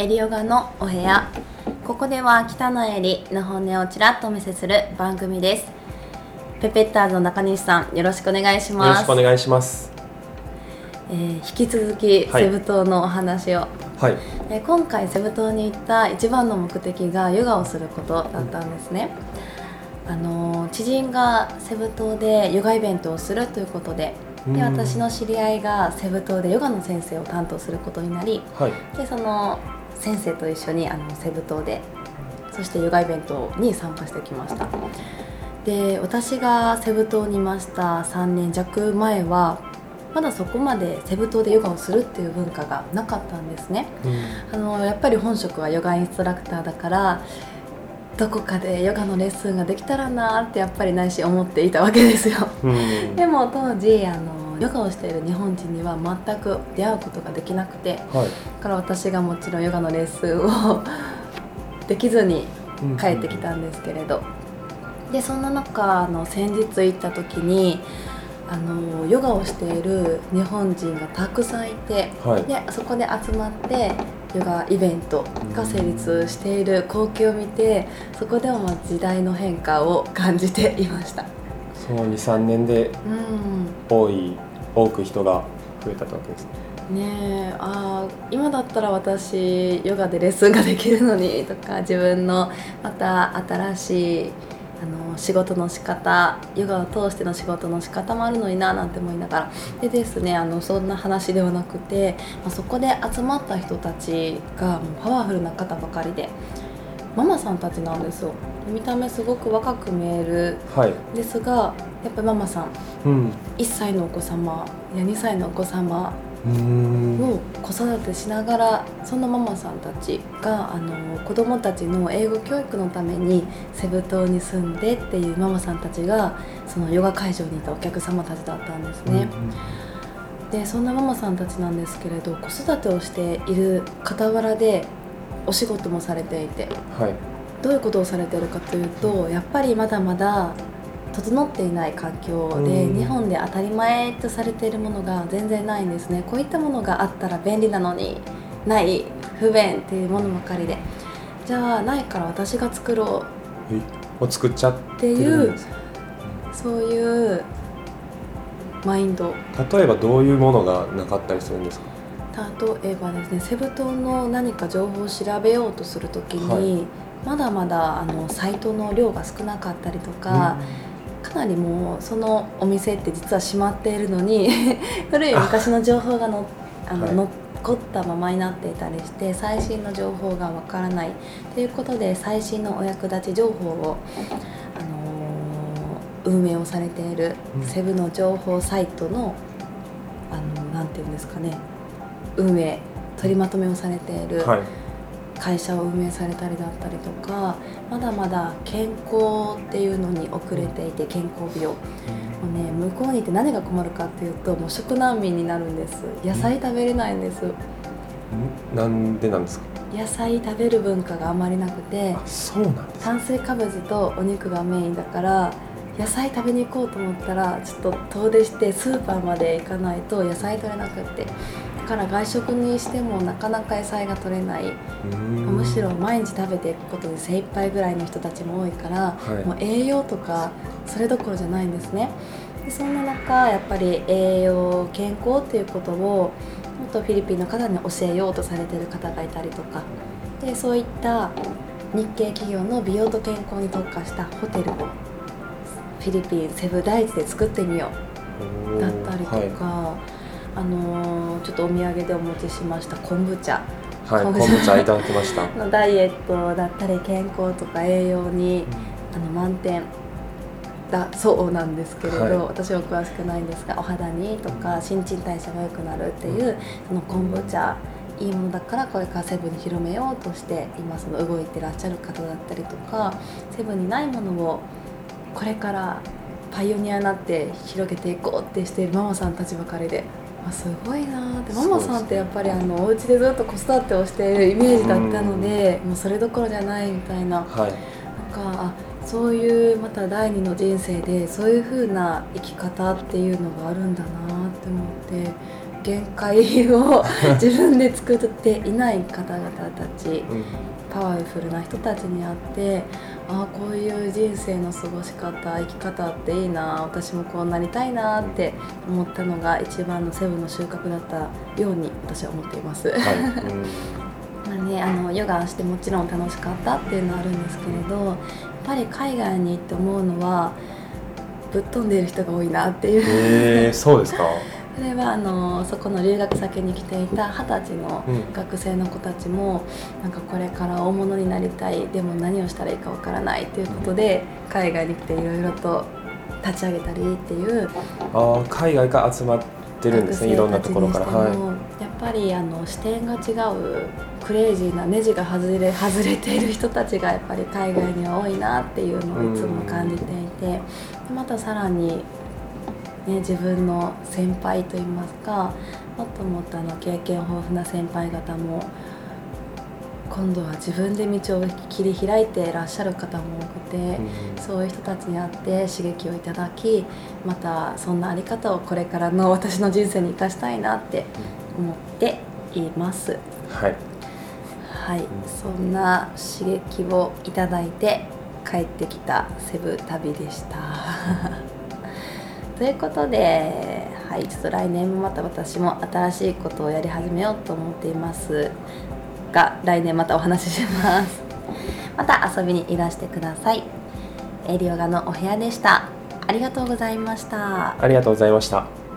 エリヨガのお部屋。ここでは北野エリの本音をちらっとお見せする番組です。ペペッターズの中西さんよろしくお願いします。よろしくお願いします。えー引き続きはい。セブ島のお話を、はい。えー今回セブ島に行った一番の目的がヨガをすることだったんですね、あのー知人がセブ島でヨガイベントをするということででうん。私の知り合いがセブ島でヨガの先生を担当することになりはい。でその先生と一緒にあのセブ島でそしてヨガイベントに参加してきました。で私がセブ島にいました3年弱前はまだそこまでセブ島でヨガをするっていう文化がなかったんですね。あのやっぱり本職はヨガインストラクターだからどこかでヨガのレッスンができたらなってやっぱり内心思っていたわけですよ。うん。でも当時あのヨガをしている日本人には全く出会うことができなくてはい。だから私がもちろんヨガのレッスンをできずにうん帰ってきたんですけれど。でそんな中あの先日行った時にあのヨガをしている日本人がたくさんいてはい。でそこで集まってヨガイベントが成立している光景を見てそこでもまあ時代の変化を感じていました。その23年でうん。多い多く人が増えたわけですね。ねえあ今だったら私ヨガでレッスンができるのにとか自分のまた新しいあの仕事の仕方ヨガを通しての仕事の仕方もあるのにななんて思いながら。でですねあのそんな話ではなくて、まあ、そこで集まった人たちがもうパワフルな方ばかりでママさんたちなんですよ。見た目すごく若く見える。はい。ですがやっぱりママさん。うん。1歳のお子様や2歳のお子様を子育てしながらそのママさんたちがあの子どもたちの英語教育のためにセブ島に住んでっていうママさんたちがそのヨガ会場にいたお客様たちだったんですね。でそんなママさんたちなんですけれど子育てをしている傍らでお仕事もされていてうんはいどういうことをされているかというとやっぱりまだまだ整っていない環境でうん。日本で当たり前とされているものが全然ないんですね。こういったものがあったら便利なのにない不便っていうものばかりで。じゃあないから私が作ろう。作っちゃってていうそういうマインド。例えばどういうものがなかったりするんですか？例えばですねセブ島の何か情報を調べようとするときに、はいまだまだあのサイトの量が少なかったりとか、かなりもうそのお店って実は閉まっているのに 古い昔の情報がのあの、はい。残ったままになっていたりして最新の情報がわからない。ということで最新のお役立ち情報を、あのー運営をされているうん。セブの情報サイトのあのなんていうんですかね運営取りまとめをされている、はい会社を運営されたりだったりとかまだまだ健康っていうのに遅れていて健康美容もうね向こうに行って何が困るかっていうともう食難民になるんです。野菜食べれないんです。ん。なんでなんですか？野菜食べる文化があまりなくてあそうなんです炭水化物とお肉がメインだから野菜食べに行こうと思ったらちょっと遠出してスーパーまで行かないと野菜取れなくって。だから外食にしてもなかなか野菜が取れない。むしろ毎日食べていくことで精一杯ぐらいの人たちも多いから、はい。もう栄養とかそれどころじゃないんですね。でそんな中やっぱり栄養健康っていうことをもっとフィリピンの方に教えようとされてる方がいたりとか。でそういった日系企業の美容と健康に特化したホテルをフィリピンセブ大地で作ってみよう。だったりとか、はあのーちょっとお土産でお持ちしました昆布茶。い、はい、昆昆布茶いただきました。のダイエットだったり健康とか栄養にあの満点。だそうなんですけれど、はい。私は詳しくないんですがお肌にとか新陳代謝が良くなるっていうその昆布茶。いいものだからこれからセブンに広めようとして今その動いてらっしゃる方だったりとかセブンにないものをこれからパイオニアになって広げていこうってしているママさんたちばかりで。あすごいなーって。ママさんってやっぱりあのお家でずっと子育てをしているイメージだったので、もうそれどころじゃないみたいな。はい。なんかあそういうまた第二の人生でそういう風な生き方っていうのがあるんだなって思って限界を 自分で作っていない方々たち。うんパワフルな人たちに会ってああこういう人生の過ごし方生き方っていいな私もこうなりたいなって思ったのが一番のセブンの収穫だったように私は思っています。はい、うんまあね、あのヨガしてもちろん楽しかったっていうのはあるんですけれどやっぱり海外に行って思うのはぶっ飛んでいる人が多いなっていう、えー、そうですか？それはあのそこの留学先に来ていた二十歳のうん学生の子たちもなんかこれから大物になりたいでも何をしたらいいかわからないということで海外に来ていろいろと立ち上げたりっていうああ、海外から集まってるんですね。いろんなところから。は学生たちにしてもやっぱりあの視点が違うクレイジーなネジが外れ 外れている人たちがやっぱり海外には多いなっていうのをいつも感じていてでまたさらに、ね、自分の先輩といいますかもっともっとあの経験豊富な先輩方も今度は自分で道を切り開いていらっしゃる方も多くて。い。うんそういう人たちに会って刺激をいただきまたそんなあり方をこれからの私の人生に生かしたいなって思っていますはい。はいそんな刺激をいただいて帰ってきたセブ旅でしたということではいちょっと来年もまた私も新しいことをやり始めようと思っていますが来年またお話しします。また遊びにいらしてください。エリオガのお部屋でした。ありがとうございました。ありがとうございました。